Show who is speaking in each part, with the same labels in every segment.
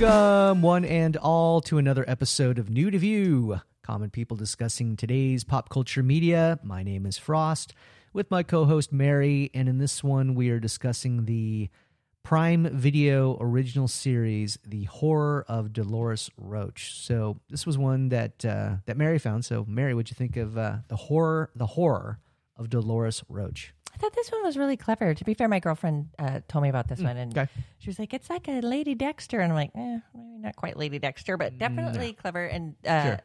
Speaker 1: Welcome, one and all, to another episode of New to View. Common people discussing today's pop culture media. My name is Frost, with my co host Mary, and in this one, we are discussing the Prime Video original series, The Horror of Dolores Roach. So, this was one that uh, that Mary found. So, Mary, what'd you think of uh, the horror, the horror of Dolores Roach?
Speaker 2: I thought this one was really clever. To be fair, my girlfriend uh, told me about this one, and
Speaker 1: okay.
Speaker 2: she was like, "It's like a Lady Dexter," and I'm like, "Eh, maybe not quite Lady Dexter, but definitely clever." And uh,
Speaker 1: Sure.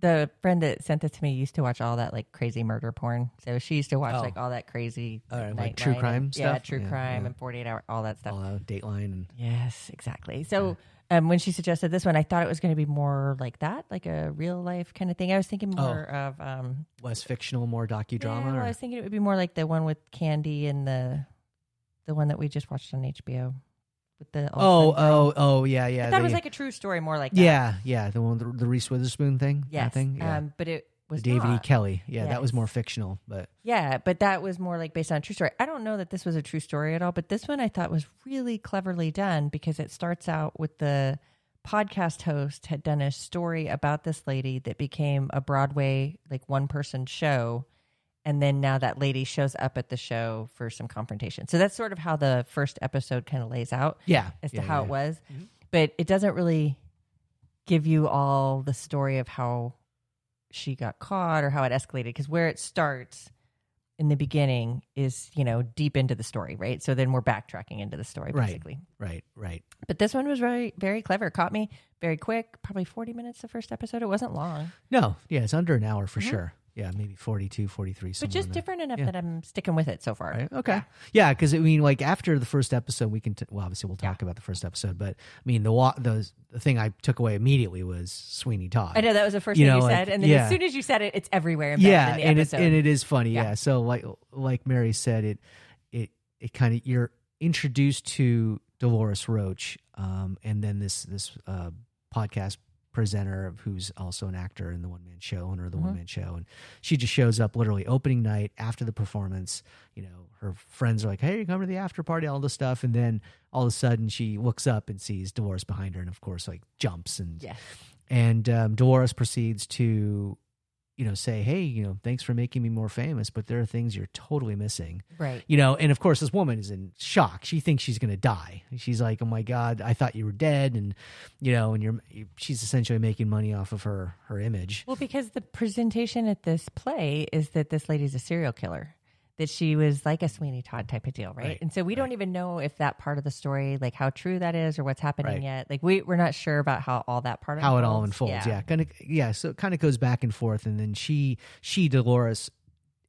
Speaker 2: the friend that sent this to me used to watch all that like crazy murder porn, so she used to watch
Speaker 1: Oh.
Speaker 2: like all that crazy
Speaker 1: right,
Speaker 2: like,
Speaker 1: true crime
Speaker 2: and, yeah,
Speaker 1: stuff?
Speaker 2: true
Speaker 1: Yeah,
Speaker 2: crime and 48 hour, all that stuff.
Speaker 1: All out Dateline and
Speaker 2: Yes, exactly. So um, when she suggested this one, I thought it was going to be more like that, like a real life kind of thing. I was thinking more of um,
Speaker 1: less fictional, more docudrama.
Speaker 2: Yeah, well,
Speaker 1: or-
Speaker 2: I was thinking it would be more like the one with Candy and the the one that we just watched on HBO with the
Speaker 1: Oh, oh, oh, yeah, yeah.
Speaker 2: I thought it
Speaker 1: the-
Speaker 2: was like a true story, more like that.
Speaker 1: yeah, yeah, the one, the, the Reese Witherspoon thing. that
Speaker 2: yes,
Speaker 1: thing. Yeah.
Speaker 2: um, but it was
Speaker 1: David E. Kelley. Yeah, that was more fictional, but
Speaker 2: Yeah, but that was more like based on a true story. I don't know that this was a true story at all, but this one I thought was really cleverly done because it starts out with the podcast host had done a story about this lady that became a Broadway like one person show and then now that lady shows up at the show for some confrontation. So that's sort of how the first episode kind of lays out
Speaker 1: yeah,
Speaker 2: as
Speaker 1: yeah,
Speaker 2: to how
Speaker 1: yeah.
Speaker 2: it was. Mm-hmm. But it doesn't really give you all the story of how she got caught or how it escalated because where it starts in the beginning is, you know, deep into the story, right? So then we're backtracking into the story
Speaker 1: Right.
Speaker 2: basically.
Speaker 1: Right, right.
Speaker 2: But this one was very very clever. Caught me very quick, probably 40 minutes the first episode. It wasn't long.
Speaker 1: No, yeah, it's under an hour for mm-hmm. sure. Yeah, maybe 42, 43.
Speaker 2: Mm-hmm. But just different enough
Speaker 1: Yeah.
Speaker 2: that I'm sticking with it so far.
Speaker 1: Right. Okay. Yeah, because I mean, like after the first episode, we can. T- well, obviously, we'll talk about the first episode, but I mean, the wa- the the thing I took away immediately was Sweeney Todd.
Speaker 2: I know that was the first
Speaker 1: You
Speaker 2: thing
Speaker 1: know,
Speaker 2: you
Speaker 1: like,
Speaker 2: said, and then
Speaker 1: yeah.
Speaker 2: as soon as you said it, it's everywhere.
Speaker 1: Yeah,
Speaker 2: in the
Speaker 1: and it, and it is funny. Yeah.
Speaker 2: Yeah.
Speaker 1: So like like Mary said, it it it kind of you're introduced to Dolores Roach, um, and then this this uh, podcast presenter who's also an actor in the one man show, owner of the
Speaker 2: Mm-hmm.
Speaker 1: one man show, and she just shows up literally opening night after the performance. You know, her friends are like, "Hey, you come to the after party," all this stuff, and then all of a sudden she looks up and sees Dolores behind her, and of course, like jumps and
Speaker 2: Yes.
Speaker 1: and um, Dolores proceeds to, you know, say, "Hey, you know, thanks for making me more famous, but there are things you're totally missing."
Speaker 2: Right.
Speaker 1: You know, and of course, this woman is in shock. She thinks she's going to die. She's like, "Oh my god, I thought you were dead," and you know, and you're she's essentially making money off of her her image.
Speaker 2: Well, because the presentation at this play is that this lady's a serial killer, that she was like a Sweeney Todd type of deal, right?
Speaker 1: Right,
Speaker 2: And so we don't even know if that part of the story, like how true that is or what's happening
Speaker 1: Right.
Speaker 2: yet. Like we we're not sure about how all that part of
Speaker 1: How it all unfolds, yeah, kind of, yeah. So it kind of goes back and forth, and then she she Dolores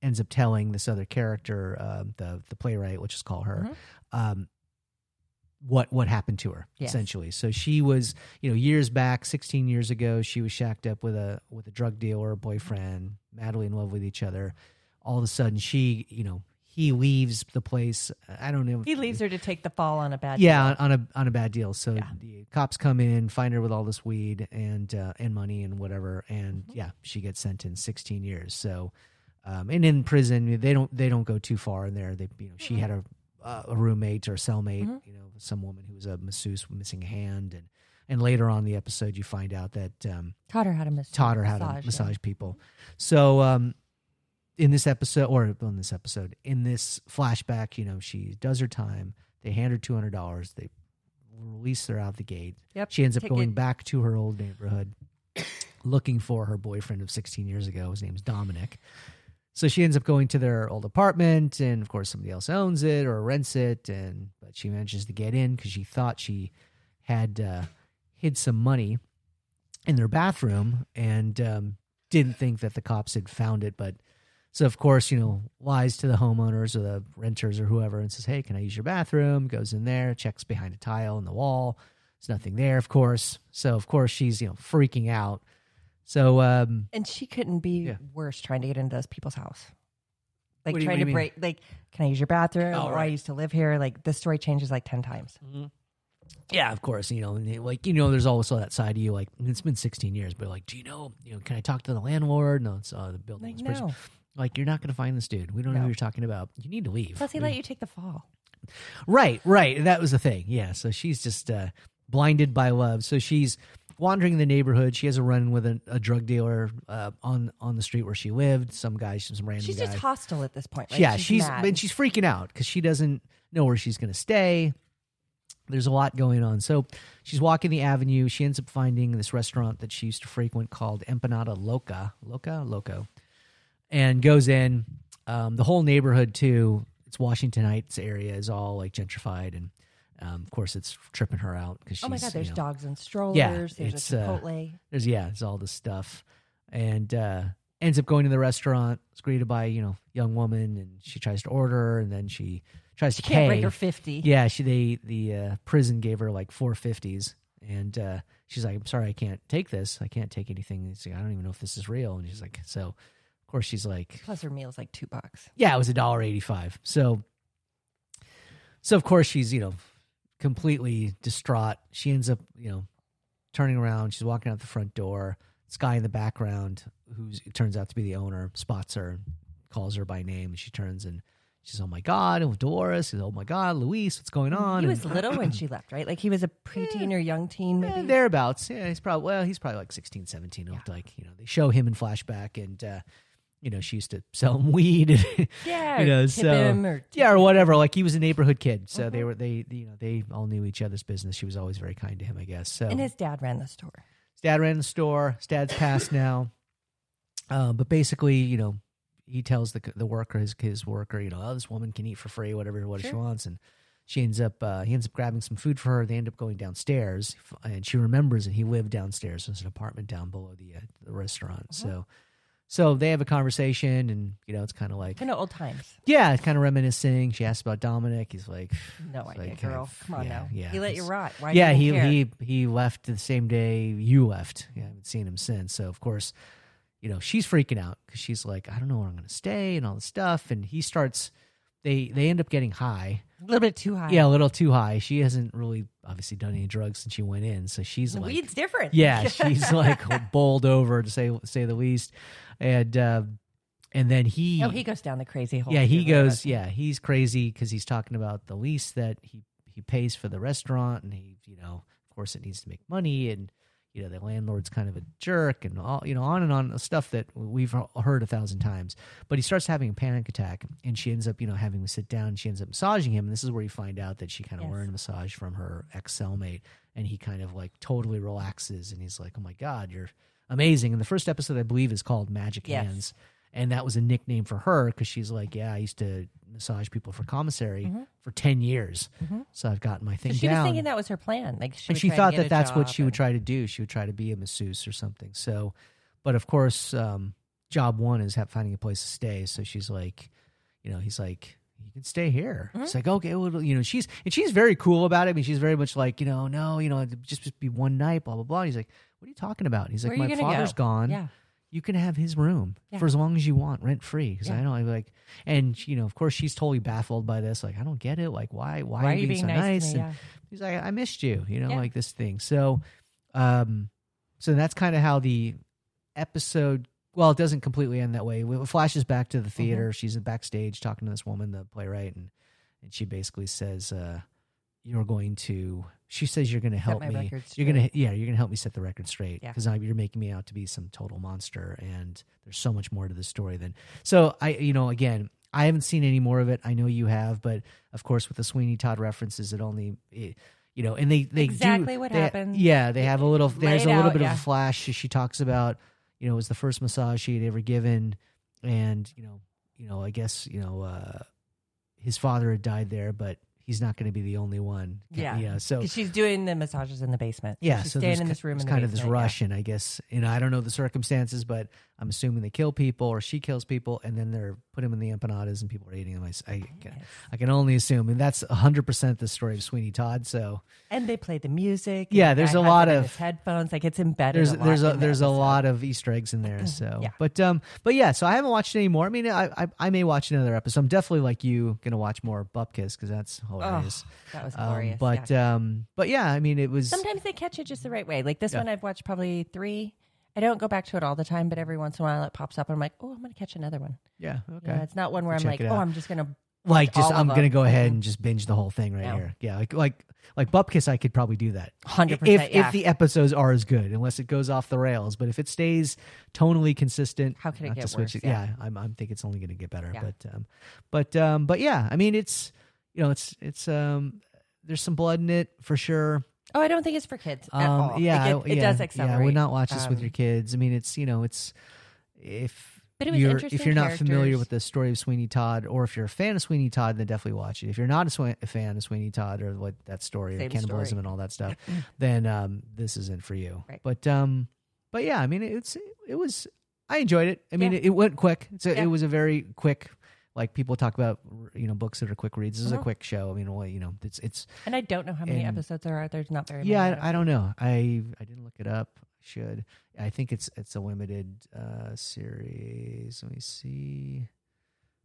Speaker 1: ends up telling this other character, um, the the playwright, let's just call her, um, what what happened to her
Speaker 2: Yes.
Speaker 1: essentially. So she was, you know, years back, sixteen years ago, she was shacked up with a with a drug dealer, a boyfriend, madly in love with each other. All of a sudden, she, you know, he leaves the place. I don't know.
Speaker 2: He leaves her to take the fall on a bad
Speaker 1: Yeah,
Speaker 2: deal.
Speaker 1: on a on a bad deal. So
Speaker 2: Yeah.
Speaker 1: the cops come in, find her with all this weed and uh, and money and whatever, and
Speaker 2: Mm-hmm.
Speaker 1: yeah, she gets sentenced 16 years. So, um, and in prison they don't they don't go too far in there. They you know she had a uh, a roommate or a cellmate,
Speaker 2: Mm-hmm.
Speaker 1: you know, some woman who was a masseuse with missing a hand, and and later on in the episode you find out that um,
Speaker 2: taught her how to mas-
Speaker 1: taught her how
Speaker 2: massage,
Speaker 1: to
Speaker 2: yeah.
Speaker 1: massage people. So um, in this episode, or on this episode, in this flashback, you know, she does her time. They hand her two hundred dollars. They release her out the gate.
Speaker 2: Yep,
Speaker 1: She ends up going back to her old neighborhood, looking for her boyfriend of sixteen years ago. His name's Dominic. So she ends up going to their old apartment, and of course, somebody else owns it or rents it. And but she manages to get in because she thought she had uh, hid some money in their bathroom and um, didn't think that the cops had found it. But so, of course, you know, lies to the homeowners or the renters or whoever and says, Hey, can I use your bathroom? Goes in there, checks behind a tile in the wall. There's nothing there, of course. So, of course, she's, you know, freaking out. So, um,
Speaker 2: And she couldn't be
Speaker 1: Yeah.
Speaker 2: worse trying to get into those people's house. Like
Speaker 1: you-
Speaker 2: trying to break like, can I use your bathroom?
Speaker 1: Oh,
Speaker 2: or I used to live here. Like this story changes like ten times.
Speaker 1: yeah, of course, you know, like, you know, there's also that side of you, like, it's been 16 years, but like, do you know, you know, can I talk to the landlord? No, it's uh, the building.
Speaker 2: Like no.
Speaker 1: Like, you're not going to find this dude. We don't know who
Speaker 2: No.
Speaker 1: you're talking about. You need to leave.
Speaker 2: Plus he let you take the fall.
Speaker 1: Right, right. That was the thing. Yeah. So she's just uh blinded by love. So she's wandering the neighborhood. She has a run with a, a drug dealer uh, on on the street where she lived. Some guy, some random
Speaker 2: She's
Speaker 1: guy.
Speaker 2: just hostile at this point. Right?
Speaker 1: yeah, she's
Speaker 2: mad.
Speaker 1: and she's freaking out because she doesn't know where she's going to stay. There's a lot going on. So she's walking the avenue. She ends up finding this restaurant that she used to frequent called Empanada Loca, Loca, Loco, and goes in. Um, the whole neighborhood too. It's Washington Heights area is all like gentrified, and um, of course it's tripping her out because she's
Speaker 2: oh my god, there's
Speaker 1: you know,
Speaker 2: dogs and strollers.
Speaker 1: Yeah,
Speaker 2: there's
Speaker 1: it's,
Speaker 2: a
Speaker 1: uh,
Speaker 2: Chipotle.
Speaker 1: there's yeah, it's all this stuff, and uh, ends up going to the restaurant. It's greeted by you know young woman, and she tries to order, and then she tries to
Speaker 2: Can't
Speaker 1: pay.
Speaker 2: break her fifty.
Speaker 1: Yeah, she they the uh, prison gave her like four fifties, and uh, she's like, "I'm sorry, I can't take this. I can't take anything." He's like, "I don't even know if this is real." And she's like, "So." Course, she's like,
Speaker 2: Plus her meal's like two bucks.
Speaker 1: yeah, it was a dollar eighty five. So, so of course she's you know completely distraught. She ends up you know turning around. She's walking out the front door. This guy in the background, who turns out to be the owner, spots her, calls her by name, and she turns and she's, "Oh my god!" And Dolores, and, "Oh my god, Luis, what's going on?"
Speaker 2: He
Speaker 1: And-
Speaker 2: was little when she left, right? Like he was a preteen or young teen, maybe.
Speaker 1: thereabouts. Yeah, he's probably well, he's probably like 16, 17. Looked like you know they show him in flashback, and uh, you know she used to sell him weed. And,
Speaker 2: yeah,
Speaker 1: you know,
Speaker 2: or
Speaker 1: so
Speaker 2: him or
Speaker 1: yeah, or whatever. Like he was a neighborhood kid, so
Speaker 2: Uh-huh.
Speaker 1: they were they you know they all knew each other's business. She was always very kind to him, I guess. So
Speaker 2: And his dad ran the store.
Speaker 1: his dad ran the store. His dad's passed now, uh, but basically, you know, he tells the the worker, his his worker, you know, oh, this woman can eat for free, whatever, what she wants, and she ends up uh, he ends up grabbing some food for her. They end up going downstairs, and she remembers that he lived downstairs. There's an apartment down below the uh, the restaurant.
Speaker 2: Uh-huh.
Speaker 1: So. So they have a conversation, and you know it's kind of like,
Speaker 2: Kind of old times.
Speaker 1: yeah, it's kind of reminiscing. She asks about Dominic. He's like,
Speaker 2: No idea,
Speaker 1: like,
Speaker 2: girl.
Speaker 1: uh,
Speaker 2: Come on
Speaker 1: yeah,
Speaker 2: now.
Speaker 1: yeah,
Speaker 2: he let you rot. Why?
Speaker 1: yeah, he
Speaker 2: care?
Speaker 1: he he left the same day you left. Yeah, I haven't seen him since. So of course, you know she's freaking out because she's like, I don't know where I'm going to stay and all this stuff. And he starts. They they end up getting high.
Speaker 2: a little bit too high.
Speaker 1: Yeah, a little too high. She hasn't really obviously done any drugs since she went in, so she's
Speaker 2: the
Speaker 1: like,
Speaker 2: weed's different.
Speaker 1: yeah, she's like bowled over to say say the least. And uh, and then he
Speaker 2: oh, he goes down the crazy hole.
Speaker 1: yeah he goes yeah he's crazy because he's talking about the lease that he he pays for the restaurant and he you know of course it needs to make money and you know the landlord's kind of a jerk and all you know on and on stuff that we've heard a thousand times. But he starts having a panic attack and she ends up you know having to sit down. She ends up massaging him. And this is where you find out that she kind of
Speaker 2: Yes.
Speaker 1: learned massage from her ex cellmate and he kind of like totally relaxes and he's like oh my god you're amazing. And the first episode i believe is called magic
Speaker 2: Yes.
Speaker 1: hands and that was a nickname for her because she's like, yeah, I used to massage people for commissary
Speaker 2: Mhm.
Speaker 1: for ten years,
Speaker 2: Mhm.
Speaker 1: so I've gotten my thing
Speaker 2: So she
Speaker 1: down.
Speaker 2: was thinking that was her plan. Like she
Speaker 1: and she thought that that's what she would try to do. She would try to be a masseuse or something. So, but of course, um, job one is have, finding a place to stay. So she's like, you know, he's like, you can stay here.
Speaker 2: Mhm.
Speaker 1: It's like, okay, well, you know, she's and she's very cool about it. I mean, she's very much like, you know, no, you know, just just be one night, blah blah blah. He's like, what are you talking about? He's like, my father's
Speaker 2: go?
Speaker 1: gone
Speaker 2: Yeah.
Speaker 1: You can have his room
Speaker 2: Yeah.
Speaker 1: for as long as you want, rent free. Because
Speaker 2: Yeah.
Speaker 1: I know, I'm like, and you know, of course, she's totally baffled by this. Like, I don't get it. Like, why? Why,
Speaker 2: Why
Speaker 1: are you being, so nice?
Speaker 2: to me?
Speaker 1: And
Speaker 2: Yeah.
Speaker 1: he's like, I missed you. You know, like this thing. So, um, so that's kind of how the episode. Well, it doesn't completely end that way. It flashes back to the
Speaker 2: Mm-hmm.
Speaker 1: theater. She's backstage talking to this woman, the playwright, and and she basically says, uh, "You're going to." She says, "You're going to help
Speaker 2: my
Speaker 1: me. You're going to, yeah, you're going to help me set the record straight
Speaker 2: Yeah.
Speaker 1: because you're making me out to be some total monster, and there's so much more to the story than." So I, you know, again, I haven't seen any more of it. I know you have, but of course, with the Sweeney Todd references, it only. It, you know, and they they
Speaker 2: Exactly
Speaker 1: do,
Speaker 2: what
Speaker 1: they-
Speaker 2: happened.
Speaker 1: Yeah, they have a little. There's a little
Speaker 2: out,
Speaker 1: bit
Speaker 2: yeah.
Speaker 1: of a flash. She, she talks about, you know, it was the first massage she had ever given, and you know, you know, I guess you know, uh, his father had died there, but he's not going to be the only one.
Speaker 2: Yeah.
Speaker 1: yeah. So
Speaker 2: 'Cause she's doing the massages in the basement.
Speaker 1: yeah,
Speaker 2: she's
Speaker 1: so
Speaker 2: staying
Speaker 1: there's
Speaker 2: in
Speaker 1: ki-
Speaker 2: this room
Speaker 1: there's
Speaker 2: in the
Speaker 1: kind of this
Speaker 2: basement, yeah.
Speaker 1: rush, and I guess you know I don't know the circumstances, but I'm assuming they kill people or she kills people, and then they're put them in the empanadas and people are eating them. I, I
Speaker 2: Yes.
Speaker 1: I can only assume, and that's 100 percent the story of Sweeney Todd. So
Speaker 2: And they play the music.
Speaker 1: Yeah,
Speaker 2: the
Speaker 1: there's a lot of-
Speaker 2: headphones. Like it's embedded.
Speaker 1: there's
Speaker 2: a lot
Speaker 1: there's a there's a lot of Easter eggs in there. So,
Speaker 2: Yeah.
Speaker 1: but um, but yeah, so I haven't watched any more. I mean, I I, I may watch another episode. I'm definitely like you gonna watch more Bupkis because that's hilarious.
Speaker 2: That was
Speaker 1: Um, but
Speaker 2: yeah.
Speaker 1: um, but yeah, I mean, it was
Speaker 2: sometimes they catch it just the right way. Like this
Speaker 1: Yeah.
Speaker 2: one, I've watched probably three. I don't go back to it all the time, but every once in a while it pops up, and I'm like, oh, I'm going to catch another one.
Speaker 1: yeah okay.
Speaker 2: know, it's not one where I'm like,
Speaker 1: it
Speaker 2: oh,
Speaker 1: out.
Speaker 2: I'm just going to
Speaker 1: Like just I'm gonna go ahead and just binge the whole thing right
Speaker 2: No.
Speaker 1: here. Yeah, like like like Bupkis, I could probably do that.
Speaker 2: 100%,
Speaker 1: If
Speaker 2: yeah.
Speaker 1: if the episodes are as good, unless it goes off the rails. But if it stays tonally consistent,
Speaker 2: How could it
Speaker 1: not
Speaker 2: get
Speaker 1: switch
Speaker 2: worse?
Speaker 1: it-
Speaker 2: Yeah.
Speaker 1: Yeah, I'm I'm think it's only gonna get better.
Speaker 2: Yeah.
Speaker 1: But um, but um, but yeah, I mean it's you know it's it's um there's some blood in it for sure.
Speaker 2: Oh, I don't think it's for kids at
Speaker 1: Um,
Speaker 2: all.
Speaker 1: yeah,
Speaker 2: Like, it, it
Speaker 1: yeah,
Speaker 2: does
Speaker 1: Yeah,
Speaker 2: accelerate.
Speaker 1: I would not watch this with
Speaker 2: Um,
Speaker 1: your kids. I mean, it's you know, it's if
Speaker 2: But it was
Speaker 1: you're
Speaker 2: interesting
Speaker 1: if you're not familiar with the story of Sweeney Todd, or if you're a fan of Sweeney Todd, then definitely watch it. If you're not a, Swe- a fan of Sweeney Todd or what that story, or
Speaker 2: Same
Speaker 1: cannibalism
Speaker 2: story.
Speaker 1: and all that stuff, then um, this isn't for you.
Speaker 2: Right.
Speaker 1: But um, but yeah, I mean, it's it was I enjoyed it. I mean,
Speaker 2: Yeah.
Speaker 1: it, it went quick. It's a,
Speaker 2: Yeah.
Speaker 1: It was a very quick. Like people talk about, you know, books that are quick reads. This is a
Speaker 2: Mhm.
Speaker 1: quick show. I mean, well, you know, it's it's
Speaker 2: And I don't know how many
Speaker 1: And-
Speaker 2: episodes there are. There's not very
Speaker 1: yeah,
Speaker 2: many.
Speaker 1: I, I don't know. I I didn't look it up. I should. I think it's it's a limited uh series. Let me see.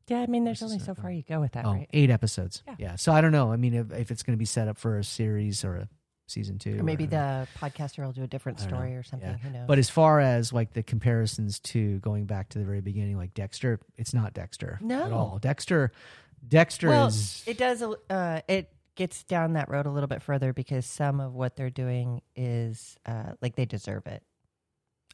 Speaker 2: Yeah, I mean, there's
Speaker 1: This is
Speaker 2: only so far you go with that,
Speaker 1: oh,
Speaker 2: right?
Speaker 1: eight episodes.
Speaker 2: Yeah.
Speaker 1: Yeah. So I don't know. I mean, if, if it's going to be set up for a series or a season two,
Speaker 2: Or maybe
Speaker 1: or-
Speaker 2: the podcaster will do a different
Speaker 1: don't know.
Speaker 2: story or something.
Speaker 1: Yeah.
Speaker 2: Who knows?
Speaker 1: But as far as like the comparisons to going back to the very beginning, like Dexter, it's not Dexter
Speaker 2: no.
Speaker 1: at all. Dexter, Dexter
Speaker 2: well,
Speaker 1: is
Speaker 2: it does. Uh, it gets down that road a little bit further because some of what they're doing is uh, like they deserve it.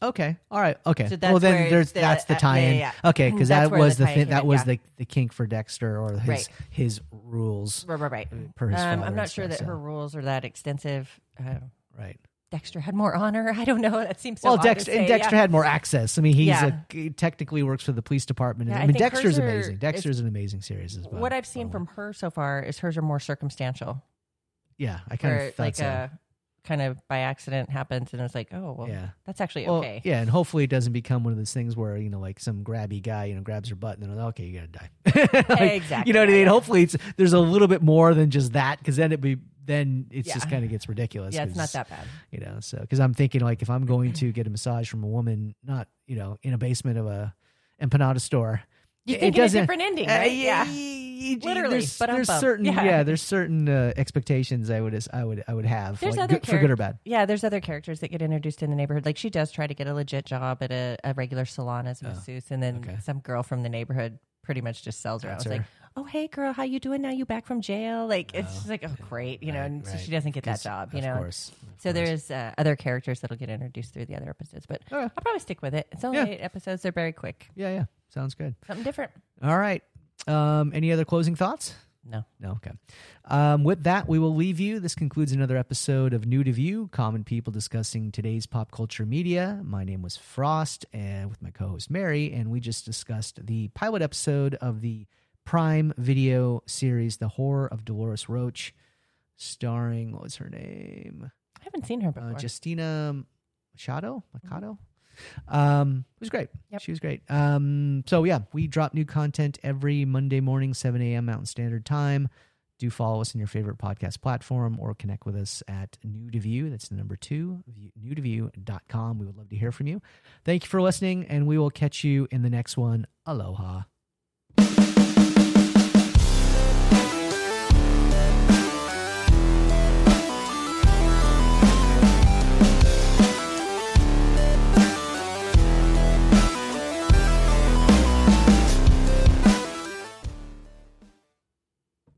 Speaker 1: Okay. All right. Okay.
Speaker 2: So
Speaker 1: well, then there's
Speaker 2: the-
Speaker 1: that's the
Speaker 2: uh,
Speaker 1: tie-in.
Speaker 2: yeah,
Speaker 1: Okay, because that was
Speaker 2: the
Speaker 1: the thing. That
Speaker 2: in,
Speaker 1: was
Speaker 2: yeah.
Speaker 1: the the kink for Dexter or his
Speaker 2: Right.
Speaker 1: his rules
Speaker 2: Right, right, right.
Speaker 1: per his
Speaker 2: Um, I'm not sure
Speaker 1: stuff,
Speaker 2: that
Speaker 1: so-
Speaker 2: her rules are that extensive. Uh,
Speaker 1: right.
Speaker 2: Dexter had more honor. I don't know. That seems so
Speaker 1: well, Dexter and Dexter
Speaker 2: yeah.
Speaker 1: had more access. I mean, he's
Speaker 2: Yeah.
Speaker 1: a, he technically works for the police department.
Speaker 2: Yeah,
Speaker 1: I
Speaker 2: I
Speaker 1: mean, Dexter's
Speaker 2: are-
Speaker 1: amazing. Dexter's an amazing series as well.
Speaker 2: What I've seen from her so far is hers are more circumstantial,
Speaker 1: yeah, I kind of
Speaker 2: like
Speaker 1: so.
Speaker 2: uh, kind of by accident happens, and it's like, oh, well,
Speaker 1: yeah.
Speaker 2: that's actually
Speaker 1: Well,
Speaker 2: okay.
Speaker 1: yeah, and hopefully it doesn't become one of those things where you know, like some grabby guy, you know, grabs her butt and then okay, you gotta die. Like,
Speaker 2: Exactly,
Speaker 1: You know what I mean? Hopefully it's there's a little bit more than just that because then it be then it just kind of gets ridiculous.
Speaker 2: Yeah, it's not that bad.
Speaker 1: You know, so because I'm thinking like if I'm going to get a massage from a woman, not you know in a basement of a empanada store,
Speaker 2: You
Speaker 1: it
Speaker 2: think a
Speaker 1: doesn't-
Speaker 2: different ending,
Speaker 1: uh,
Speaker 2: right?
Speaker 1: yeah,
Speaker 2: yeah. Literally,
Speaker 1: There's,
Speaker 2: but
Speaker 1: there's certain
Speaker 2: Yeah.
Speaker 1: yeah. there's certain uh, expectations I would I would I would have
Speaker 2: There's
Speaker 1: like,
Speaker 2: other
Speaker 1: good, for good or bad.
Speaker 2: Yeah, there's other characters that get introduced in the neighborhood. Like she does try to get a legit job at a, a regular salon as a
Speaker 1: Oh,
Speaker 2: masseuse, and then
Speaker 1: okay.
Speaker 2: some girl from the neighborhood pretty much just sells her. I
Speaker 1: That's
Speaker 2: was like, "Oh, hey, girl, how you doing now? You back from jail?" Like it's
Speaker 1: Oh,
Speaker 2: just like, "Oh, great," you know.
Speaker 1: Right,
Speaker 2: and so
Speaker 1: right.
Speaker 2: she doesn't get that job, you
Speaker 1: of
Speaker 2: know.
Speaker 1: Course,
Speaker 2: So
Speaker 1: course.
Speaker 2: there's uh, other characters that'll get introduced through the other episodes, but
Speaker 1: Oh, yeah.
Speaker 2: I'll probably stick with it. It's only
Speaker 1: Yeah.
Speaker 2: eight episodes; they're very quick.
Speaker 1: yeah yeah sounds good.
Speaker 2: Something different.
Speaker 1: All right. Um, any other closing thoughts?
Speaker 2: No.
Speaker 1: No. Okay. Um, with that, we will leave you. This concludes another episode of New to View, common people discussing today's pop culture media. My name was Frost, and with my co-host Mary, and we just discussed the pilot episode of the Prime Video series, "The Horror of Dolores Roach," starring what was her name?
Speaker 2: I haven't seen her before.
Speaker 1: uh, Justina Machado. Machado. Um, it was great.
Speaker 2: Yep.
Speaker 1: She was great. Um, so yeah, we drop new content every Monday morning, 7 a.m. Mountain Standard Time. Do follow us in your favorite podcast platform or connect with us at New to View. That's the number two, new view, newtoview.com. We would love to hear from you. Thank you for listening, and we will catch you in the next one. Aloha.